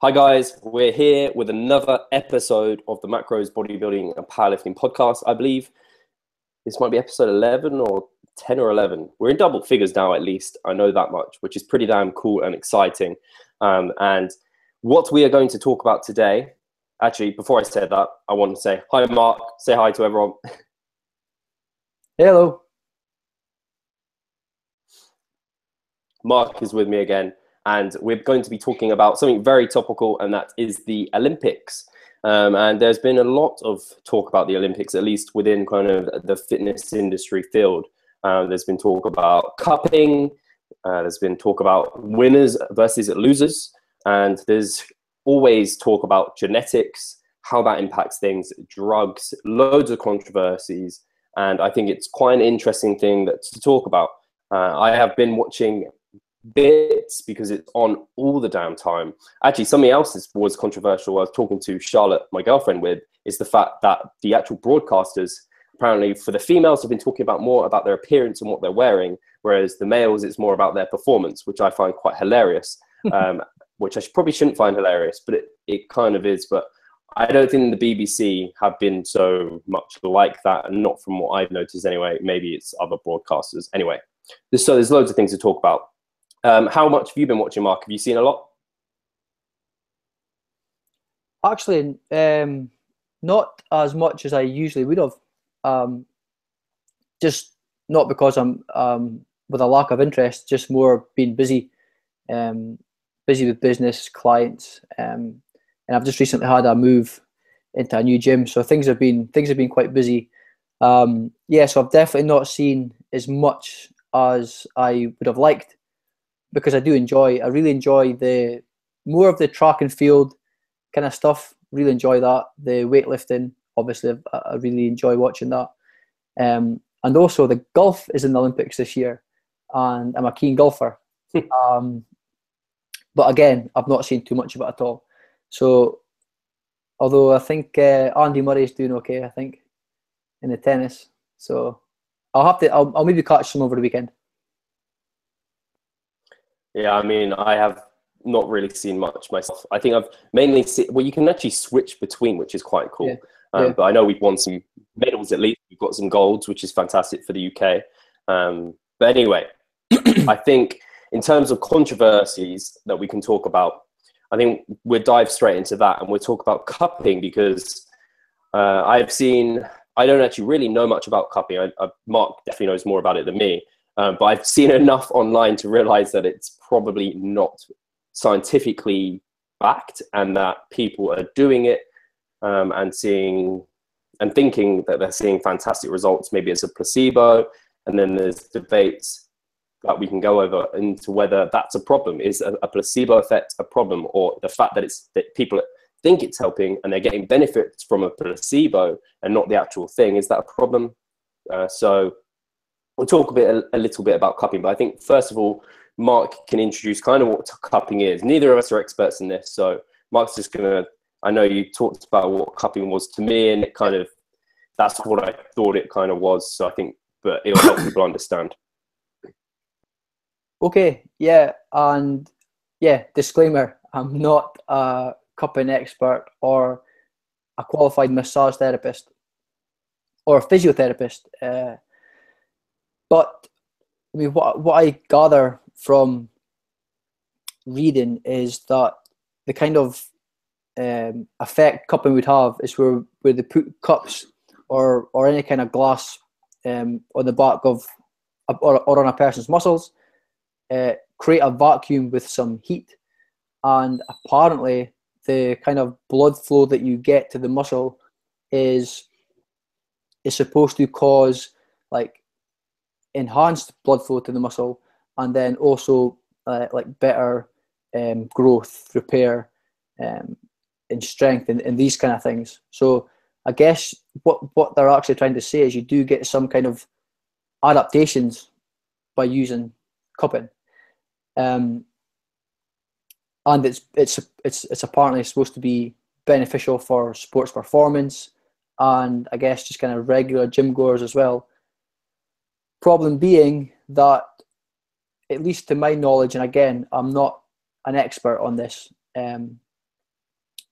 Hi, guys. We're here with another episode of the Macros Bodybuilding and Powerlifting Podcast. I believe this might be episode 11 or 10 or 11. We're in double figures now, at least. I know that much, which is pretty damn cool and exciting. Um, and what we are going to talk about today, actually, before I say that, I want to say hi, Mark. Say hi to everyone. Hello. Mark is with me again and we're going to be talking about something very topical, and that is the Olympics. Um, and there's been a lot of talk about the Olympics, at least within kind of the fitness industry field. Uh, there's been talk about cupping. Uh, there's been talk about winners versus losers, and there's always talk about genetics, how that impacts things, drugs, loads of controversies, and I think it's quite an interesting thing that, to talk about. Uh, I have been watching bits because it's on all the damn time. Actually, something else that was controversial. I was talking to Charlotte, my girlfriend, with is the fact that the actual broadcasters apparently for the females have been talking about more about their appearance and what they're wearing, whereas the males it's more about their performance, which I find quite hilarious. um, which I probably shouldn't find hilarious, but it, it kind of is. But I don't think the BBC have been so much like that, and not from what I've noticed anyway. Maybe it's other broadcasters. Anyway, so there's loads of things to talk about. Um, how much have you been watching, Mark? Have you seen a lot? Actually, um, not as much as I usually would have. Um, just not because I'm um, with a lack of interest, just more being busy, um, busy with business, clients, um, and I've just recently had a move into a new gym, so things have been things have been quite busy. Yeah, so I've definitely not seen as much as I would have liked because I do enjoy. I really enjoy the more of the track and field kind of stuff. Really enjoy that. The weightlifting, obviously, I, I really enjoy watching that. Um, and also, the golf is in the Olympics this year, and I'm a keen golfer. um, but again, I've not seen too much of it at all. So, although I think uh, Andy Murray is doing okay, I think in the tennis. So, I'll have to. I'll, I'll maybe catch some over the weekend. Yeah, I mean, I have not really seen much myself. I think I've mainly seen, well, you can actually switch between, which is quite cool. Yeah. Um, yeah. But I know we've won some medals at least. We've got some golds, which is fantastic for the UK. Um, but anyway, I think in terms of controversies that we can talk about, I think we'll dive straight into that and we'll talk about cupping because uh, I've seen, I don't actually really know much about cupping. I, I, Mark definitely knows more about it than me. Um, but I've seen enough online to realize that it's probably not scientifically backed and that people are doing it um, and seeing and thinking that they're seeing fantastic results. Maybe it's a placebo. And then there's debates that we can go over into whether that's a problem. Is a, a placebo effect a problem or the fact that it's that people think it's helping and they're getting benefits from a placebo and not the actual thing, is that a problem? Uh, so we'll talk a bit a, a, little bit about cupping, but I think first of all, Mark can introduce kind of what cupping is. Neither of us are experts in this, so Mark's just gonna. I know you talked about what cupping was to me, and it kind of that's what I thought it kind of was. So I think, but it'll help people understand. Okay, yeah, and yeah, disclaimer: I'm not a cupping expert or a qualified massage therapist or a physiotherapist. Uh, but I mean, what what I gather from reading is that the kind of um, effect cupping would have is where where they put cups or or any kind of glass um, on the back of or, or on a person's muscles, uh, create a vacuum with some heat, and apparently the kind of blood flow that you get to the muscle is is supposed to cause like enhanced blood flow to the muscle, and then also uh, like better um, growth, repair, um, in strength and, and these kind of things. So I guess what what they're actually trying to say is you do get some kind of adaptations by using cupping. Um, and it's it's it's it's apparently supposed to be beneficial for sports performance and I guess just kind of regular gym goers as well. Problem being that, at least to my knowledge, and again, I'm not an expert on this, um,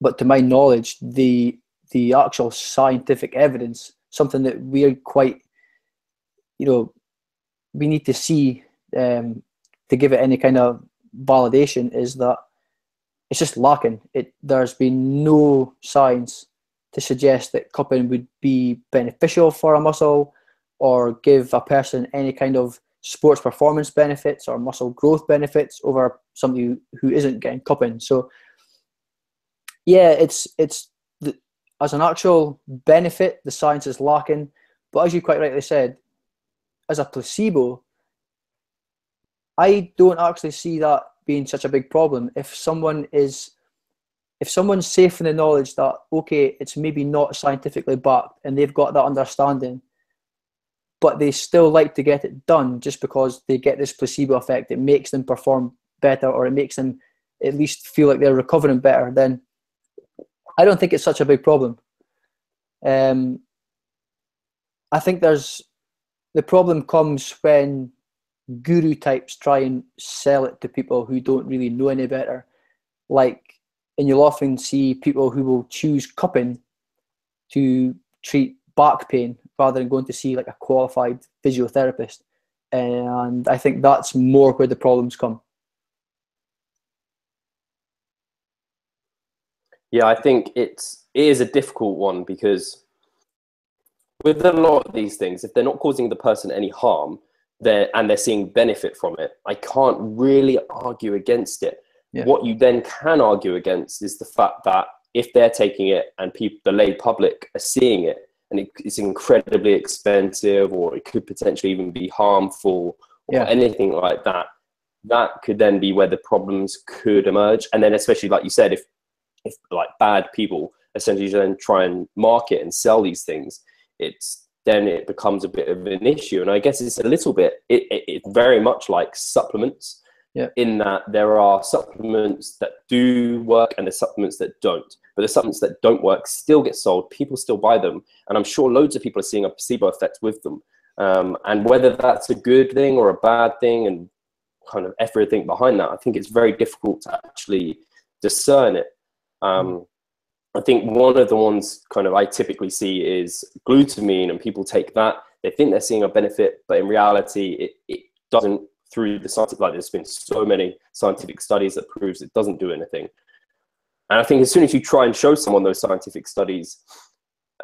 but to my knowledge, the the actual scientific evidence, something that we're quite, you know, we need to see um, to give it any kind of validation, is that it's just lacking. It there's been no science to suggest that cupping would be beneficial for a muscle or give a person any kind of sports performance benefits or muscle growth benefits over somebody who isn't getting cupping. So yeah, it's it's the, as an actual benefit, the science is lacking. But as you quite rightly said, as a placebo, I don't actually see that being such a big problem. If someone is if someone's safe in the knowledge that okay, it's maybe not scientifically backed and they've got that understanding, but they still like to get it done just because they get this placebo effect, it makes them perform better or it makes them at least feel like they're recovering better, then I don't think it's such a big problem. Um, I think there's the problem comes when guru types try and sell it to people who don't really know any better. Like, and you'll often see people who will choose cupping to treat back pain rather than going to see like a qualified physiotherapist. And I think that's more where the problems come. Yeah, I think it's it is a difficult one because with a lot of these things, if they're not causing the person any harm, they're and they're seeing benefit from it, I can't really argue against it. Yeah. What you then can argue against is the fact that if they're taking it and people, the lay public, are seeing it, and it, it's incredibly expensive, or it could potentially even be harmful, or yeah. anything like that, that could then be where the problems could emerge. And then, especially like you said, if if like bad people essentially then try and market and sell these things, it's then it becomes a bit of an issue. And I guess it's a little bit, it, it, it very much like supplements yeah. in that there are supplements that do work and there's supplements that don't. But the supplements that don't work still get sold. People still buy them. And I'm sure loads of people are seeing a placebo effect with them. Um, and whether that's a good thing or a bad thing and kind of everything behind that, I think it's very difficult to actually discern it. Um, I think one of the ones kind of I typically see is glutamine, and people take that. They think they're seeing a benefit, but in reality, it, it doesn't. Through the scientific, like there's been so many scientific studies that proves it doesn't do anything. And I think as soon as you try and show someone those scientific studies,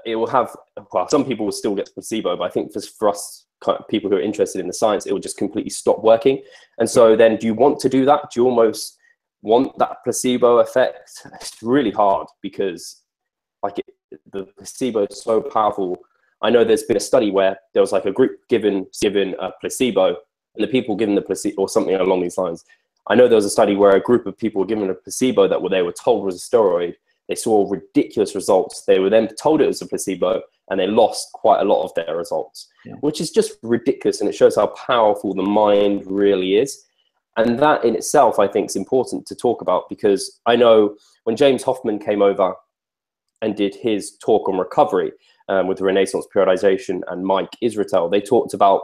it will have. Well, some people will still get placebo, but I think for, for us kind of people who are interested in the science, it will just completely stop working. And so then, do you want to do that? Do you almost want that placebo effect, it's really hard because like it, the placebo is so powerful. I know there's been a study where there was like a group given given a placebo, the people given the placebo or something along these lines. I know there was a study where a group of people were given a placebo that they were told was a steroid. They saw ridiculous results. They were then told it was a placebo, and they lost quite a lot of their results, yeah. which is just ridiculous. And it shows how powerful the mind really is. And that in itself, I think, is important to talk about because I know when James Hoffmann came over and did his talk on recovery um, with Renaissance Periodization and Mike Israetel, they talked about,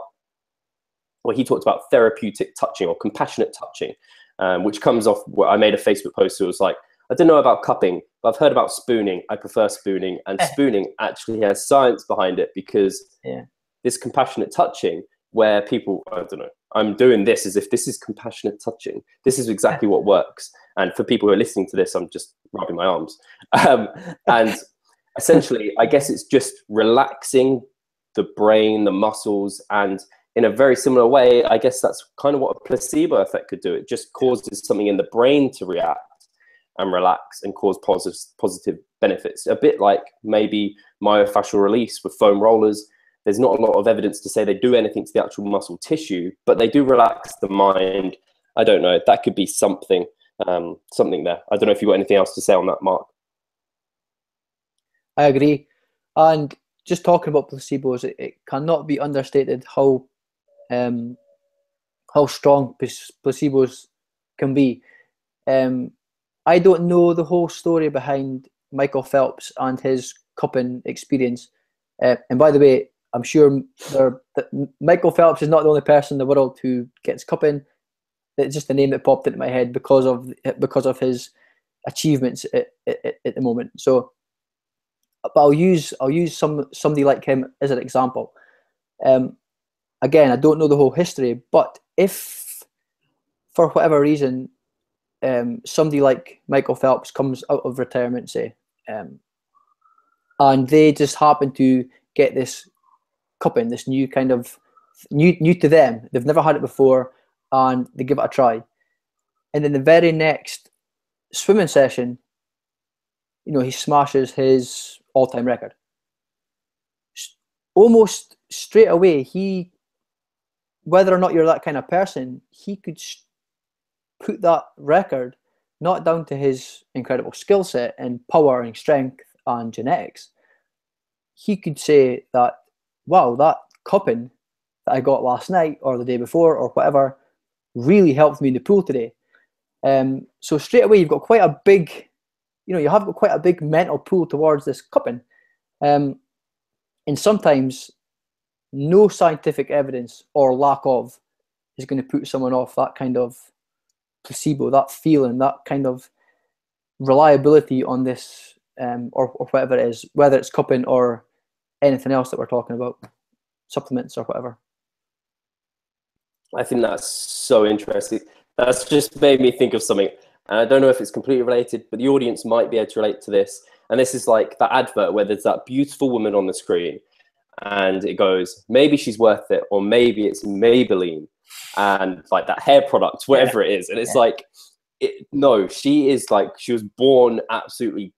well, he talked about therapeutic touching or compassionate touching, um, which comes off where I made a Facebook post. It was like, I don't know about cupping, but I've heard about spooning. I prefer spooning. And spooning actually has science behind it because yeah. this compassionate touching, where people, I don't know, I'm doing this as if this is compassionate touching. This is exactly what works. And for people who are listening to this, I'm just rubbing my arms. Um, and essentially, I guess it's just relaxing the brain, the muscles, and in a very similar way, I guess that's kind of what a placebo effect could do. It just causes something in the brain to react and relax and cause positive positive benefits. A bit like maybe myofascial release with foam rollers there's not a lot of evidence to say they do anything to the actual muscle tissue, but they do relax the mind. I don't know. That could be something, um, something there. I don't know if you've got anything else to say on that, Mark. I agree. And just talking about placebos, it, it cannot be understated how um, how strong placebos can be. Um, I don't know the whole story behind Michael Phelps and his cupping experience. Uh, and by the way, I'm sure there, Michael Phelps is not the only person in the world who gets cupping. It's just a name that popped into my head because of because of his achievements at, at, at the moment. So, but I'll use I'll use some somebody like him as an example. Um, again, I don't know the whole history, but if for whatever reason um, somebody like Michael Phelps comes out of retirement, say, um, and they just happen to get this cupping, this new kind of new new to them. They've never had it before, and they give it a try. And then the very next swimming session, you know, he smashes his all-time record. Almost straight away, he, whether or not you're that kind of person, he could put that record not down to his incredible skill set and power and strength and genetics. He could say that, wow, that cupping that I got last night or the day before or whatever really helped me in the pool today. Um, so straight away, you've got quite a big, you know, you have got quite a big mental pull towards this cupping. Um, and sometimes no scientific evidence or lack of is going to put someone off that kind of placebo, that feeling, that kind of reliability on this, um, or, or whatever it is, whether it's cupping or anything else that we're talking about, supplements or whatever. I think that's so interesting. That's just made me think of something. And I don't know if it's completely related, but the audience might be able to relate to this. And this is like that advert where there's that beautiful woman on the screen and it goes, maybe she's worth it, or maybe it's Maybelline and like that hair product, whatever yeah. it is. And it's yeah. like, it, no, she is like, she was born absolutely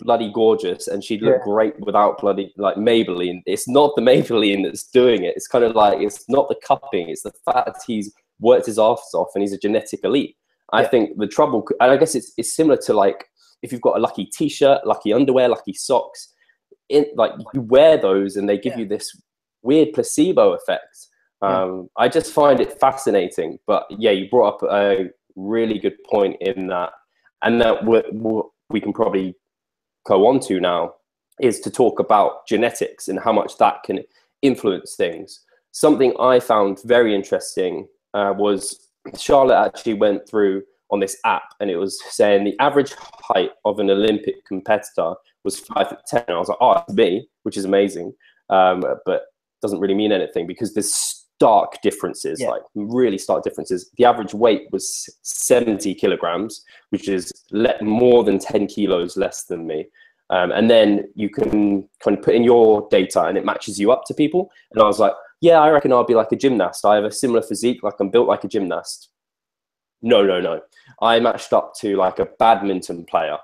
bloody gorgeous and she'd look yeah. great without bloody like Maybelline. It's not the Maybelline that's doing it. It's kind of like, it's not the cupping, it's the fact that he's worked his ass off and he's a genetic elite. I think the trouble, and I guess it's, it's similar to like if you've got a lucky t-shirt, lucky underwear, lucky socks, in like you wear those and they give yeah. you this weird placebo effect. Um, yeah. I just find it fascinating. But yeah, you brought up a really good point in that, and that what we can probably go on to now is to talk about genetics and how much that can influence things. Something I found very interesting uh, was Charlotte actually went through on this app and it was saying the average height of an Olympic competitor was five foot ten. I was like, oh, that's me, which is amazing. Um, but doesn't really mean anything because there's stark differences, yeah. like really stark differences. The average weight was 70 kilograms, which is le- more than 10 kilos less than me. Um, and then you can kind of put in your data and it matches you up to people. And I was like, yeah, I reckon I'll be like a gymnast. I have a similar physique, like I'm built like a gymnast. No, no, no. I matched up to like a badminton player,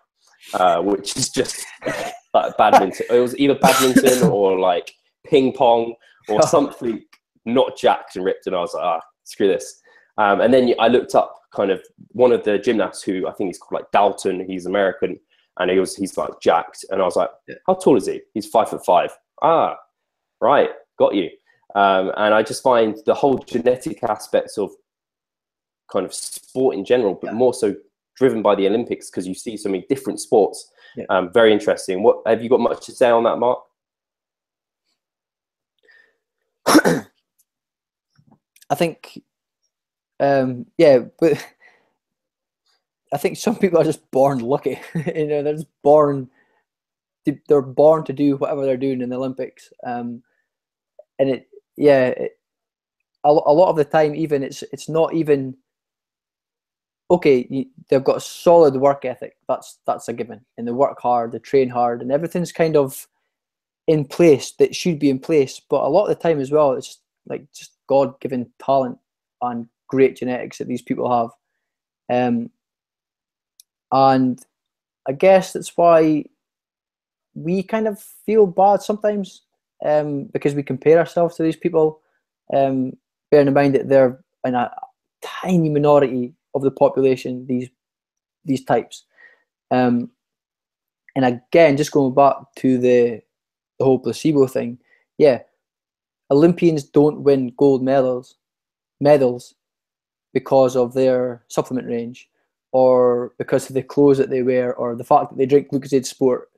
uh, which is just like badminton. It was either badminton or like ping pong or something not jacked and ripped. And I was like, ah, screw this. Um, and then I looked up kind of one of the gymnasts who I think he's called like Dalton. He's American and he was he's like jacked. And I was like, how tall is he? He's five foot five. Ah, right, got you. Um, and I just find the whole genetic aspects of kind of sport in general, but yeah. more so driven by the Olympics because you see so many different sports. Yeah. Um, very interesting. What have you got much to say on that, Mark? I think, um, yeah, but I think some people are just born lucky. you know, they're just born. They're born to do whatever they're doing in the Olympics. Um, and it, yeah, it, a, a lot of the time, even it's it's not even okay, you, they've got a solid work ethic. That's that's a given, and they work hard, they train hard, and everything's kind of in place that should be in place. But a lot of the time as well, it's just like just God given talent and great genetics that these people have. Um, and I guess that's why we kind of feel bad sometimes um, because we compare ourselves to these people, um, bearing in mind that they're in a tiny minority of the population, these these types. Um, And again, just going back to the the whole placebo thing, yeah, Olympians don't win gold medals medals because of their supplement range or because of the clothes that they wear or the fact that they drink Lucozade Sport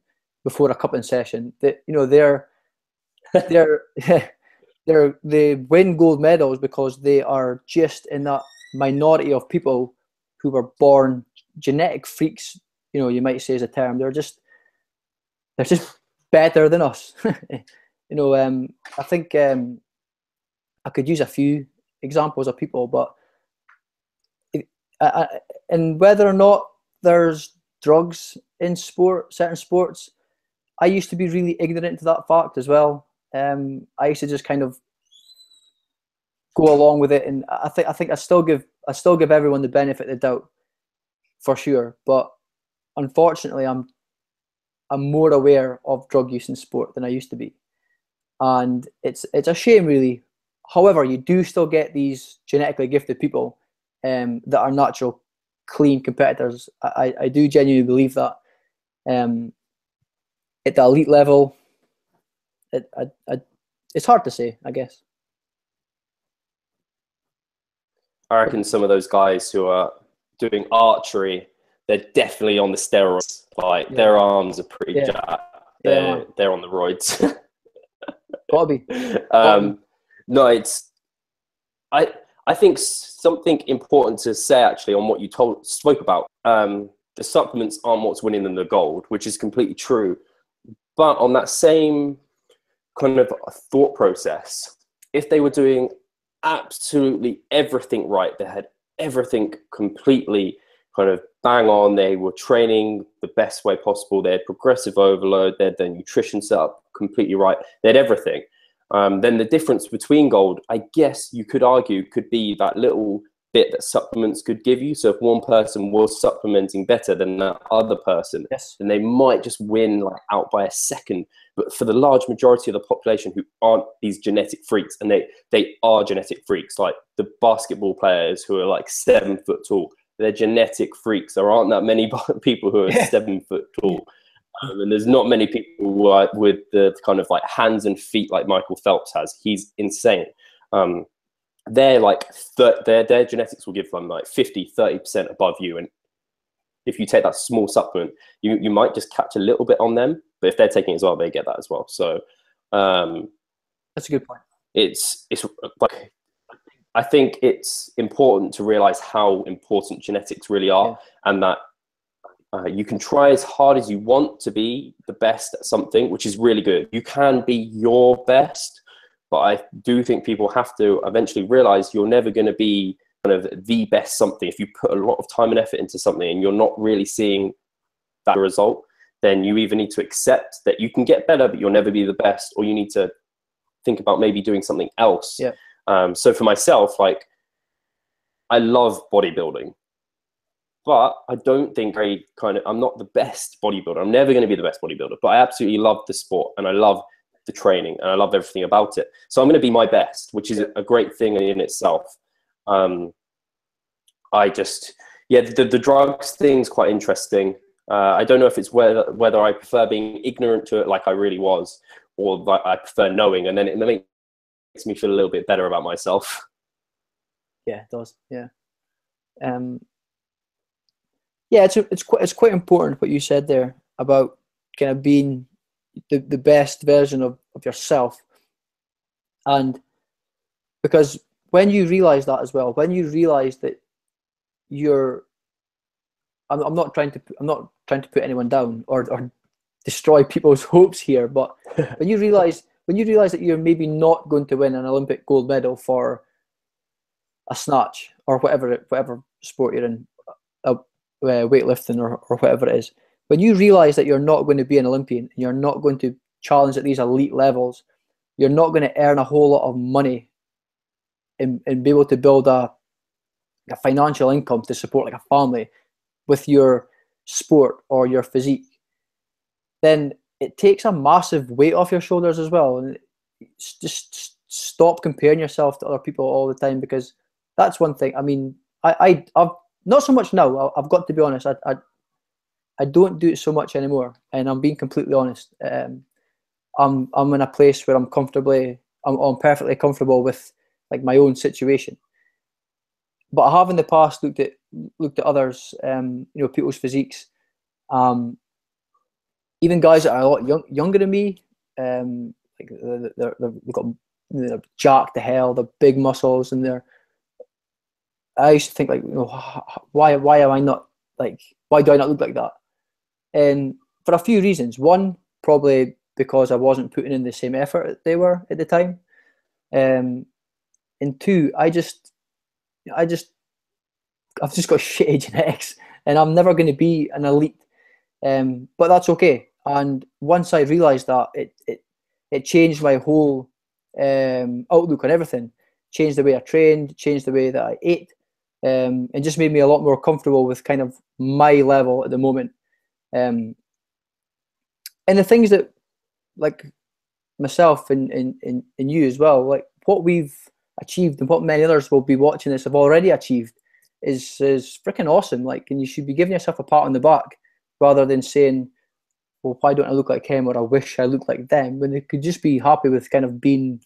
before a cupping session. That you know they're they're they're they win gold medals because they are just in that minority of people who were born genetic freaks. You know, you might say as a term. They're just they're just better than us. you know, um, I think um, I could use a few examples of people, but and whether or not there's drugs in sport, certain sports, I used to be really ignorant to that fact as well. Um, I used to just kind of go along with it, and I think I think I still give I still give everyone the benefit of the doubt, for sure. But unfortunately, I'm I'm more aware of drug use in sport than I used to be, and it's it's a shame, really. However, you do still get these genetically gifted people um, that are natural, clean competitors. I, I do genuinely believe that. Um, at the elite level, it, I, I, it's hard to say, I guess. I reckon some of those guys who are doing archery, they're definitely on the steroids. Like yeah. their arms are pretty yeah. jacked. They're yeah. they're on the roids. Bobby. Um, no, it's I I think something important to say actually on what you told spoke about. Um, the supplements aren't what's winning them the gold, which is completely true. But on that same kind of thought process, if they were doing absolutely everything right, they had everything completely kind of bang on. They were training the best way possible. They had progressive overload. They had their nutrition set up completely right. They had everything. Um, then the difference between gold, I guess you could argue, could be that little bit that supplements could give you. So if one person was supplementing better than that other person, yes. then they might just win like out by a second. But for the large majority of the population who aren't these genetic freaks, and they they are genetic freaks, like the basketball players who are like seven foot tall, they're genetic freaks. There aren't that many people who are yeah. seven foot tall. Um, and there's not many people are, with the kind of like hands and feet like Michael Phelps has. He's insane. Um, they're like th- their their genetics will give them like 50 30 percent above you and if you take that small supplement you you might just catch a little bit on them but if they're taking it as well they get that as well so um that's a good point it's it's like i think it's important to realize how important genetics really are yeah. and that uh, you can try as hard as you want to be the best at something, which is really good. You can be your best, but I do think people have to eventually realize you're never going to be kind of the best something. If you put a lot of time and effort into something and you're not really seeing that result, then you either need to accept that you can get better, but you'll never be the best, or you need to think about maybe doing something else. Yeah. Um, so for myself, like, I love bodybuilding but I don't think I kind of I'm not the best bodybuilder. I'm never going to be the best bodybuilder, but I absolutely love the sport and I love the training and I love everything about it. So I'm going to be my best, which is a great thing in itself. Um, I just yeah, the, the drugs thing's quite interesting. Uh, I don't know if it's whether whether I prefer being ignorant to it like I really was, or I prefer knowing, and then it makes me feel a little bit better about myself. Yeah, it does. Yeah. Um, yeah, it's it's quite it's quite important what you said there about kind of being the, the best version of, of yourself. And because when you realize that as well, when you realize that you're I'm, I'm not trying to I'm not trying to put anyone down or, or destroy people's hopes here, but when you realize when you realize that you're maybe not going to win an Olympic gold medal for a snatch or whatever whatever sport you're in, uh, uh, weightlifting or, or whatever it is, when you realize that you're not going to be an Olympian and you're not going to challenge at these elite levels, you're not going to earn a whole lot of money and, and be able to build a, a financial income to support like a family with your sport or your physique, then it takes a massive weight off your shoulders as well. And just stop comparing yourself to other people all the time because that's one thing. I mean, I, I I've not so much now. I've got to be honest. I, I I don't do it so much anymore, and I'm being completely honest. Um, I'm I'm in a place where I'm comfortably, I'm, I'm perfectly comfortable with like my own situation. But I have in the past looked at looked at others, um, you know, people's physiques, um, even guys that are a lot young, younger than me. Um, like they're, they're, they've got they're jacked to hell, they're big muscles, and they're. I used to think like, you know, why why am I not like why do I not look like that? And for a few reasons. One, probably because I wasn't putting in the same effort they were at the time. Um, and two, I just, I just, I've just got shitty genetics, and I'm never going to be an elite. Um, but that's okay. And once I realised that, it it it changed my whole um, outlook on everything. Changed the way I trained, changed the way that I ate, um, and just made me a lot more comfortable with kind of my level at the moment. Um, and the things that, like myself and, and, and, and you as well, like what we've achieved and what many others will be watching this have already achieved is is freaking awesome. Like, and you should be giving yourself a pat on the back rather than saying, "Well, why don't I look like him?" or "I wish I looked like them." When they could just be happy with kind of being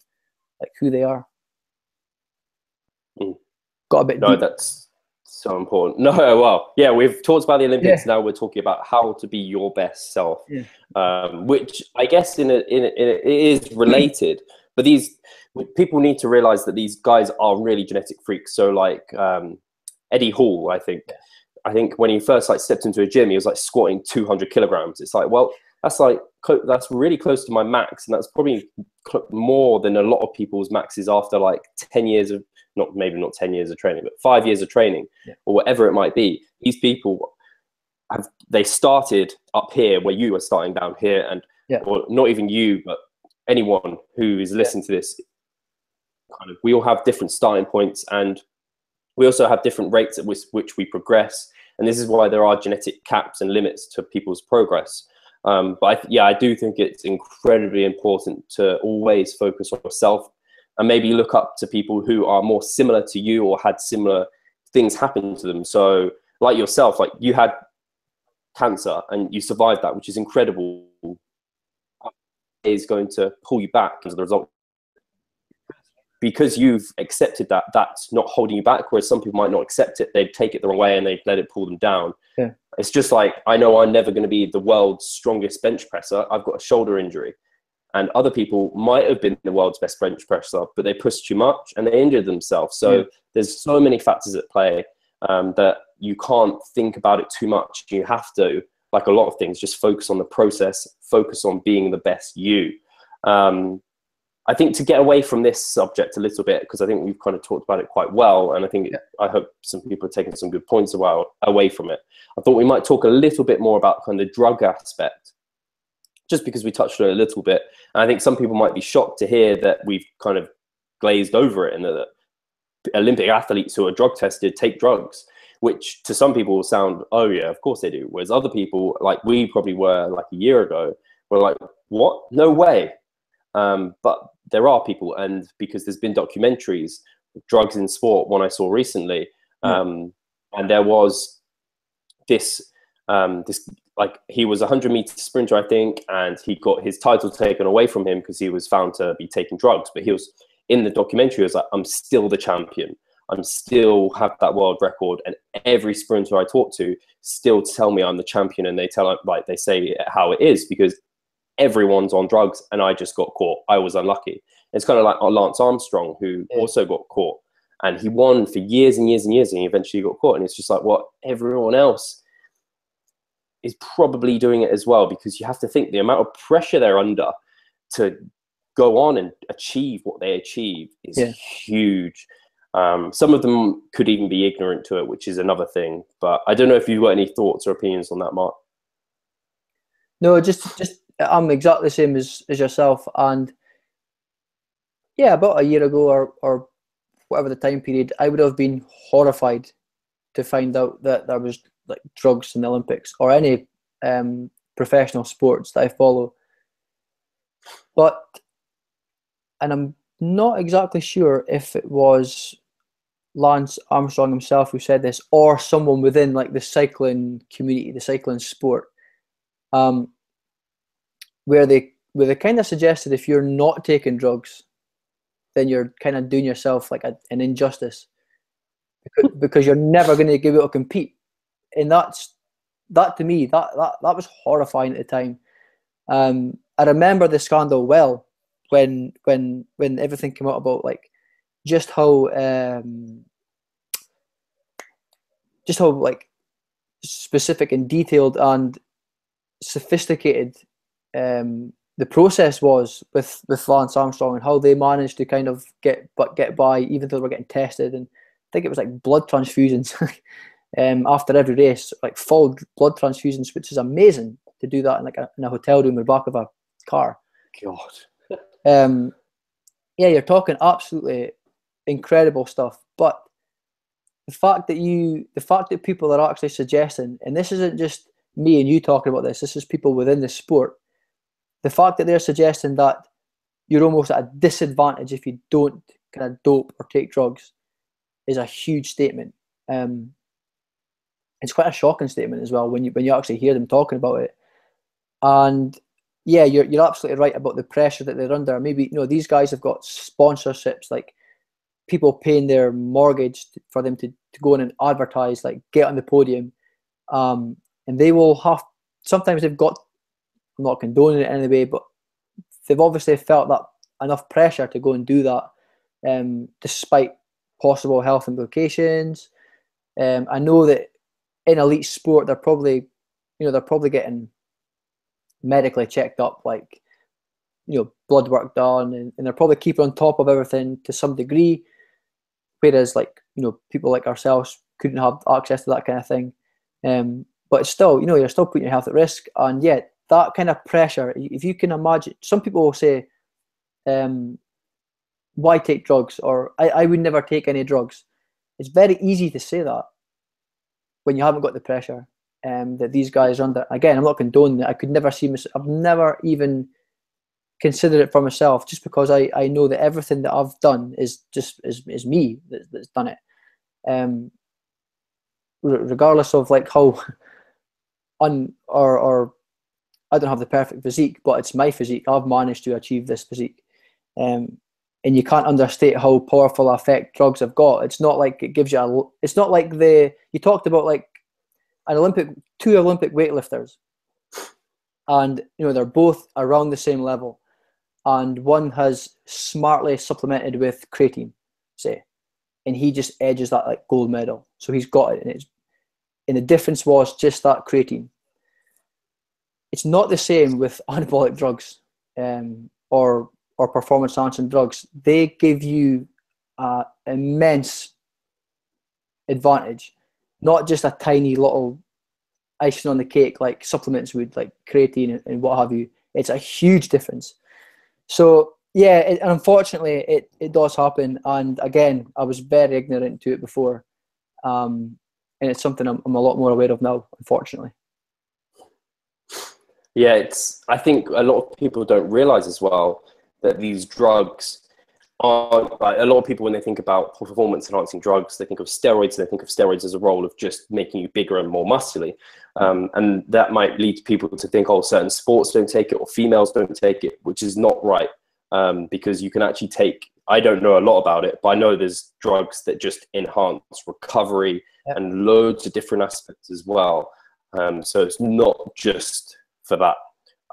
like who they are. Mm. Got a bit. No, deep. that's so important. No, well, yeah, we've talked about the Olympics. Yeah. Now we're talking about how to be your best self, yeah. um, which I guess in a, in, a, in a, it is related. but these people need to realize that these guys are really genetic freaks. So like um, Eddie Hall, I think, I think when he first like stepped into a gym, he was like squatting 200 kilograms. It's like, well, that's like that's really close to my max, and that's probably more than a lot of people's maxes after like 10 years of not maybe not 10 years of training, but five years of training yeah. or whatever it might be. These people have they started up here where you are starting down here, and yeah. or not even you, but anyone who is listening yeah. to this. Kind of, we all have different starting points, and we also have different rates at which, which we progress. And this is why there are genetic caps and limits to people's progress. Um, but I, yeah, I do think it's incredibly important to always focus on yourself and maybe look up to people who are more similar to you or had similar things happen to them. So, like yourself, like you had cancer and you survived that, which is incredible. Is going to pull you back as a result because you've accepted that that's not holding you back whereas some people might not accept it they'd take it the wrong way and they'd let it pull them down yeah. it's just like i know i'm never going to be the world's strongest bench presser i've got a shoulder injury and other people might have been the world's best bench presser, but they pushed too much and they injured themselves. So yeah. there's so many factors at play um, that you can't think about it too much. You have to, like a lot of things, just focus on the process, focus on being the best you. Um, I think to get away from this subject a little bit, because I think we've kind of talked about it quite well, and I think yeah. I hope some people are taking some good points away from it. I thought we might talk a little bit more about kind of the drug aspect just because we touched on it a little bit. And I think some people might be shocked to hear that we've kind of glazed over it and that Olympic athletes who are drug tested take drugs, which to some people will sound, oh yeah, of course they do. Whereas other people, like we probably were like a year ago, were like, what? No way. Um, but there are people, and because there's been documentaries, drugs in sport, one I saw recently, um, and there was this um, this like he was a 100 meter sprinter i think and he got his title taken away from him because he was found to be taking drugs. But he was in the documentary he was like i'm still the champion. I'm still have that world record and every sprinter i talk to still tell me i'm the champion and they tell like they say how it is because everyone's on drugs and i just got caught. I was unlucky. It's kind of like lance armstrong who yeah. also got caught and he won for years and years and years and he eventually got caught and it's just like what? Well, everyone else is probably doing it as well because you have to think the amount of pressure they're under to go on and achieve what they achieve is yeah. huge. Um, some of them could even be ignorant to it, which is another thing. But I don't know if you've got any thoughts or opinions on that, Mark. No, just just I'm exactly the same as, as yourself. And yeah, about a year ago or or whatever the time period, I would have been horrified to find out that there was like drugs in the Olympics or any um, professional sports that I follow. But, and I'm not exactly sure if it was Lance Armstrong himself who said this, or someone within like the cycling community, the cycling sport, um, where they where they kind of suggested if you're not taking drugs, then you're kind of doing yourself like a, an injustice because, because you're never going to be able to compete, and that's that to me that that that was horrifying at the time. Um, I remember the scandal well when when when everything came out about like just how um, just how like specific and detailed and sophisticated um, the process was with with Lance Armstrong and how they managed to kind of get but get by even though they were getting tested and I think it was like blood transfusions um, after every race like full blood transfusions which is amazing to do that in like a, in a hotel room or back of a car. God. Um, yeah you're talking absolutely incredible stuff but the fact that you the fact that people are actually suggesting and this isn't just me and you talking about this this is people within the sport the fact that they're suggesting that you're almost at a disadvantage if you don't kind of dope or take drugs is a huge statement. Um, it's quite a shocking statement as well when you when you actually hear them talking about it and yeah you're, you're absolutely right about the pressure that they're under maybe you know these guys have got sponsorships like people paying their mortgage for them to, to go in and advertise, like get on the podium. Um, and they will have, sometimes they've got, I'm not condoning it anyway, but they've obviously felt that enough pressure to go and do that, um, despite possible health implications. Um, I know that in elite sport, they're probably, you know, they're probably getting medically checked up, like, you know, blood work done, and, and they're probably keeping on top of everything to some degree whereas like you know people like ourselves couldn't have access to that kind of thing. Um, but still, you know, you're still putting your health at risk, and yet that kind of pressure. If you can imagine, some people will say, um, "Why take drugs?" or I, "I would never take any drugs." It's very easy to say that when you haven't got the pressure um, that these guys are under. Again, I'm not condoning it. I could never see myself. I've never even considered it for myself just because I, I know that everything that I've done is just is, is me that, that's done it. Um, regardless of like how un or or I don't have the perfect physique, but it's my physique. I've managed to achieve this physique. Um, and you can't understate how powerful effect drugs have got. It's not like it gives you a. It's not like the you talked about like an Olympic two Olympic weightlifters, and you know they're both around the same level and one has smartly supplemented with creatine, say, and he just edges that like gold medal. So he's got it, and it's and the difference was just that creatine. It's not the same with anabolic drugs um, or or performance enhancing drugs. They give you an immense advantage, not just a tiny little icing on the cake like supplements would, like creatine and what have you. It's a huge difference. So yeah, it, unfortunately, it, it does happen. And again, I was very ignorant to it before, um, and it's something I'm, I'm a lot more aware of now. Unfortunately. Yeah, it's. I think a lot of people don't realize as well that these drugs are like, a lot of people when they think about performance enhancing drugs, they think of steroids. They think of steroids as a role of just making you bigger and more muscly, um, and that might lead people to think, oh, certain sports don't take it or females don't take it, which is not right um, because you can actually take. I don't know a lot about it, but I know there's drugs that just enhance recovery yep. and loads of different aspects as well. Um, so it's not just for that.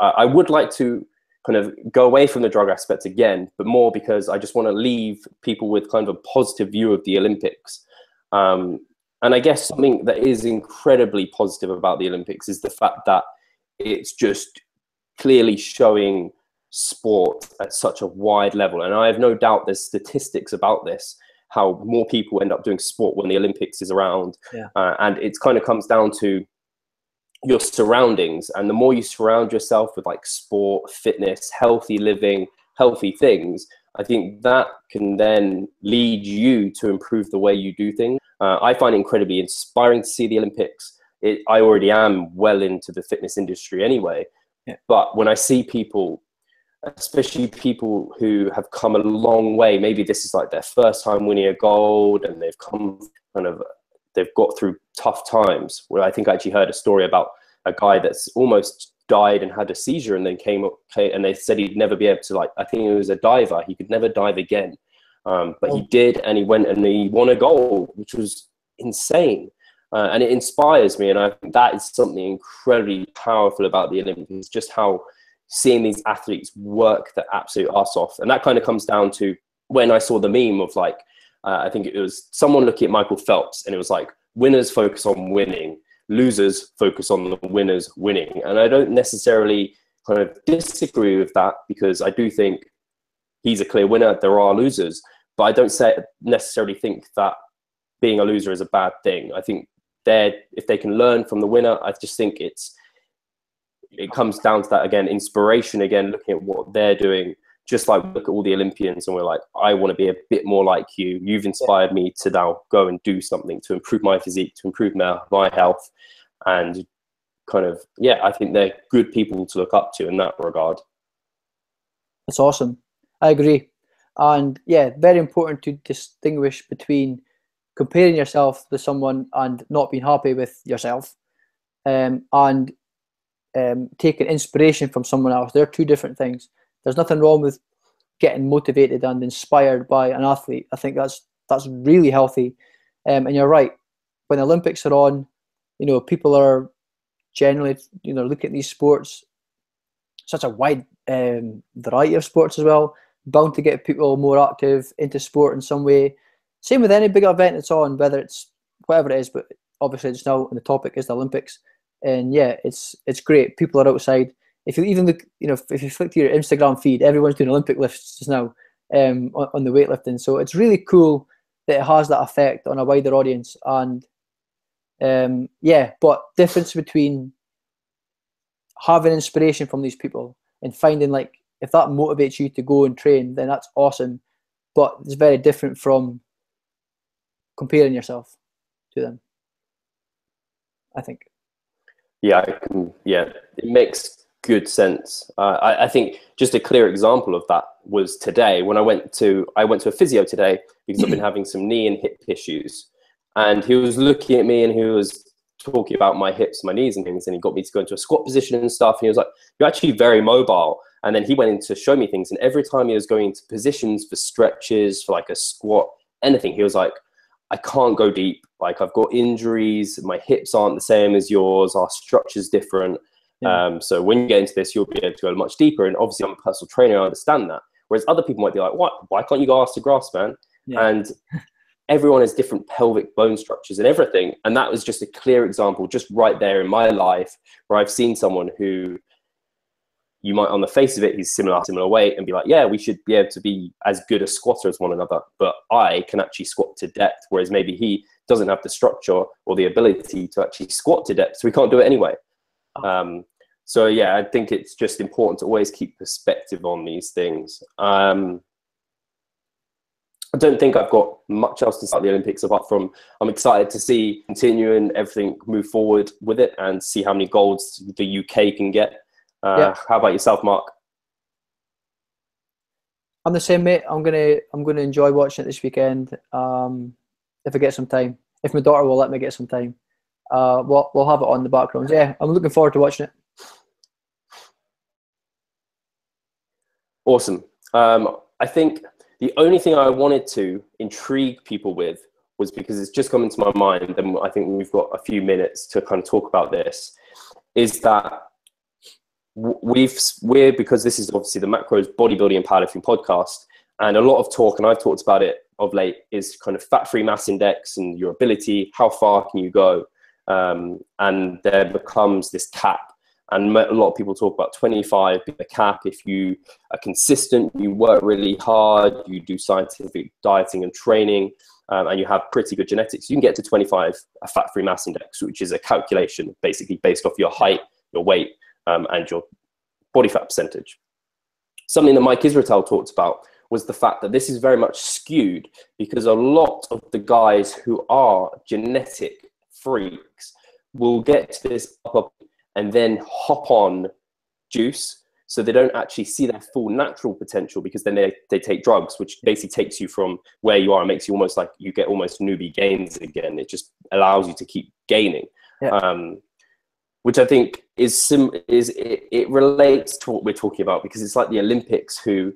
Uh, I would like to kind of go away from the drug aspect again, but more because I just want to leave people with kind of a positive view of the Olympics. Um, and I guess something that is incredibly positive about the Olympics is the fact that it's just clearly showing sport at such a wide level. And I have no doubt there's statistics about this, how more people end up doing sport when the Olympics is around. Yeah. Uh, and it kind of comes down to your surroundings and the more you surround yourself with like sport fitness healthy living healthy things i think that can then lead you to improve the way you do things uh, i find it incredibly inspiring to see the olympics it, i already am well into the fitness industry anyway yeah. but when i see people especially people who have come a long way. Maybe this is like their first time winning a gold and they've come kind of, they've got through tough times. Where I think I actually heard a story about a guy that's almost died and had a seizure and then came up and they said he'd never be able to like, I think he was a diver. He could never dive again. Um, but he oh. did and he went and he won a gold, which was insane. Uh, and it inspires me. And I think that is something incredibly powerful about the Olympics, just how seeing these athletes work their absolute ass off. And that kind of comes down to when I saw the meme of like, uh, I think it was someone looking at Michael Phelps and it was like, winners focus on winning, losers focus on the winners winning. And I don't necessarily kind of disagree with that because I do think he's a clear winner. There are losers, but I don't say, necessarily think that being a loser is a bad thing. I think they if they can learn from the winner, I just think it's it comes down to that again, inspiration again, looking at what they're doing. Just like look at all the Olympians, and we're like, I want to be a bit more like you. You've inspired me to now go and do something to improve my physique, to improve my, my health, and kind of yeah, I think they're good people to look up to in that regard. That's awesome. I agree, and yeah, very important to distinguish between comparing yourself to someone and not being happy with yourself, um, and um, taking inspiration from someone else. They're two different things. There's nothing wrong with getting motivated and inspired by an athlete. I think that's that's really healthy. Um, and you're right. When the Olympics are on, you know, people are generally, you know, looking at these sports, such a wide um, variety of sports as well, bound to get people more active into sport in some way. Same with any big event that's on, whether it's whatever it is, but obviously it's now the topic is the Olympics and yeah, it's it's great. People are outside. If you even look, you know, if you flick to your Instagram feed, everyone's doing Olympic lifts just now um, on, on the weightlifting. So it's really cool that it has that effect on a wider audience. And um, yeah, but difference between having inspiration from these people and finding like if that motivates you to go and train, then that's awesome. But it's very different from comparing yourself to them. I think yeah, can, yeah, it makes good sense. Uh, I, I, think just a clear example of that was today when I went to I went to a physio today because I've been having some knee and hip issues, and he was looking at me and he was talking about my hips, my knees, and things, and he got me to go into a squat position and stuff. And he was like, "You're actually very mobile." And then he went in to show me things, and every time he was going into positions for stretches, for like a squat, anything, he was like, I can't go deep. Like I've got injuries, my hips aren't the same as yours, our structure's different. Yeah. Um, so when you get into this, you'll be able to go much deeper. And obviously, I'm a personal trainer, I understand that. Whereas other people might be like, "What? Why can't you go ask the grass, man?" Yeah. And everyone has different pelvic bone structures and everything. And that was just a clear example, just right there in my life, where I've seen someone who you might on the face of it he's similar similar weight and be like yeah we should be able to be as good a squatter as one another but i can actually squat to depth whereas maybe he doesn't have the structure or the ability to actually squat to depth so we can't do it anyway. Um, so yeah i think it's just important to always keep perspective on these things um, I don't think I've got much else to say about the Olympics apart from I'm excited to see continuing everything move forward with it and see how many golds the UK can get uh, yeah. How about yourself, Mark? I'm the same, mate. I'm gonna I'm gonna enjoy watching it this weekend. Um, if I get some time, if my daughter will let me get some time, uh, we'll we'll have it on the background. Yeah, I'm looking forward to watching it. Awesome. Um, I think the only thing I wanted to intrigue people with was because it's just come into my mind, and I think we've got a few minutes to kind of talk about this. Is that we've we're because this is obviously the macros bodybuilding and powerlifting podcast and a lot of talk and i've talked about it of late is kind of fat free mass index and your ability how far can you go um, and there becomes this cap and a lot of people talk about 25 being the cap if you are consistent you work really hard you do scientific dieting and training um, and you have pretty good genetics you can get to 25 a fat free mass index which is a calculation basically based off your height your weight um, and your body fat percentage. Something that Mike Israetel talked about was the fact that this is very much skewed because a lot of the guys who are genetic freaks will get to this up and then hop on juice so they don't actually see their full natural potential because then they, they take drugs which basically takes you from where you are and makes you almost like you get almost newbie gains again it just allows you to keep gaining yeah. um, which i think is sim is it, it relates to what we're talking about because it's like the olympics who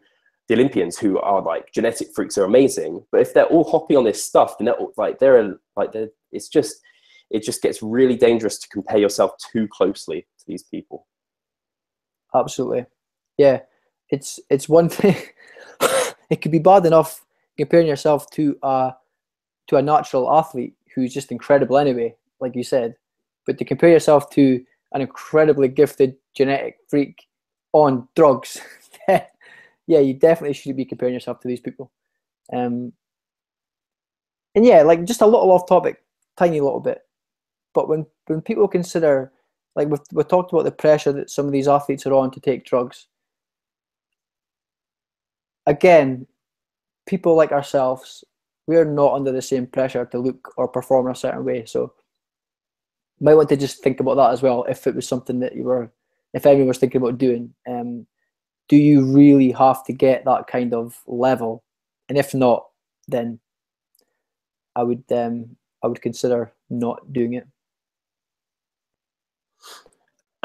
the olympians who are like genetic freaks are amazing but if they're all hopping on this stuff then they're like they're like they're, it's just it just gets really dangerous to compare yourself too closely to these people absolutely. Yeah, it's it's one thing. it could be bad enough comparing yourself to a to a natural athlete who's just incredible anyway, like you said. But to compare yourself to an incredibly gifted genetic freak on drugs, yeah, you definitely shouldn't be comparing yourself to these people. Um, and yeah, like just a little off topic, tiny little bit. But when when people consider like we've, we talked about the pressure that some of these athletes are on to take drugs. Again, people like ourselves, we are not under the same pressure to look or perform in a certain way. So might want to just think about that as well. If it was something that you were, if anyone was thinking about doing, um, do you really have to get that kind of level? And if not, then I would um, I would consider not doing it.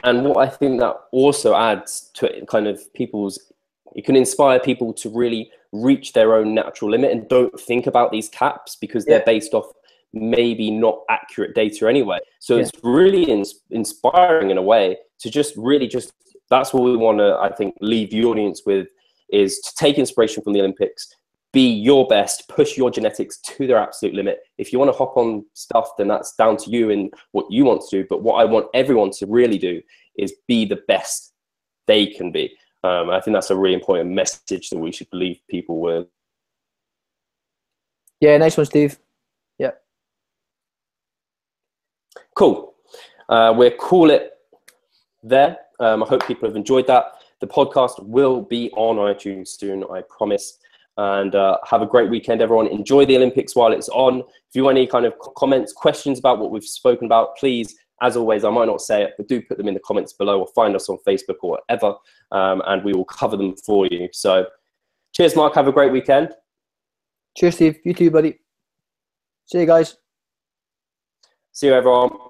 And what I think that also adds to it, kind of people's, it can inspire people to really reach their own natural limit and don't think about these caps because they're based off maybe not accurate data anyway. So yeah. it's really ins- inspiring in a way to just really just, that's what we want to, I think, leave the audience with is to take inspiration from the Olympics, be your best, push your genetics to their absolute limit. If you want to hop on stuff, then that's down to you and what you want to do. But what I want everyone to really do is be the best they can be. Um, I think that's a really important message that we should leave people with. Yeah, nice one, Steve. Yeah. Cool. Uh, we'll call it there. Um, I hope people have enjoyed that. The podcast will be on iTunes soon, I promise and uh, have a great weekend, everyone. Enjoy the Olympics while it's on. If you want any kind of comments, questions about what we've spoken about, please, as always, I might not say it, but do put them in the comments below or find us on Facebook or whatever, um, and we will cover them for you. So, cheers, Mark. Have a great weekend. Cheers, Steve. You too, buddy. See you guys. See you, everyone.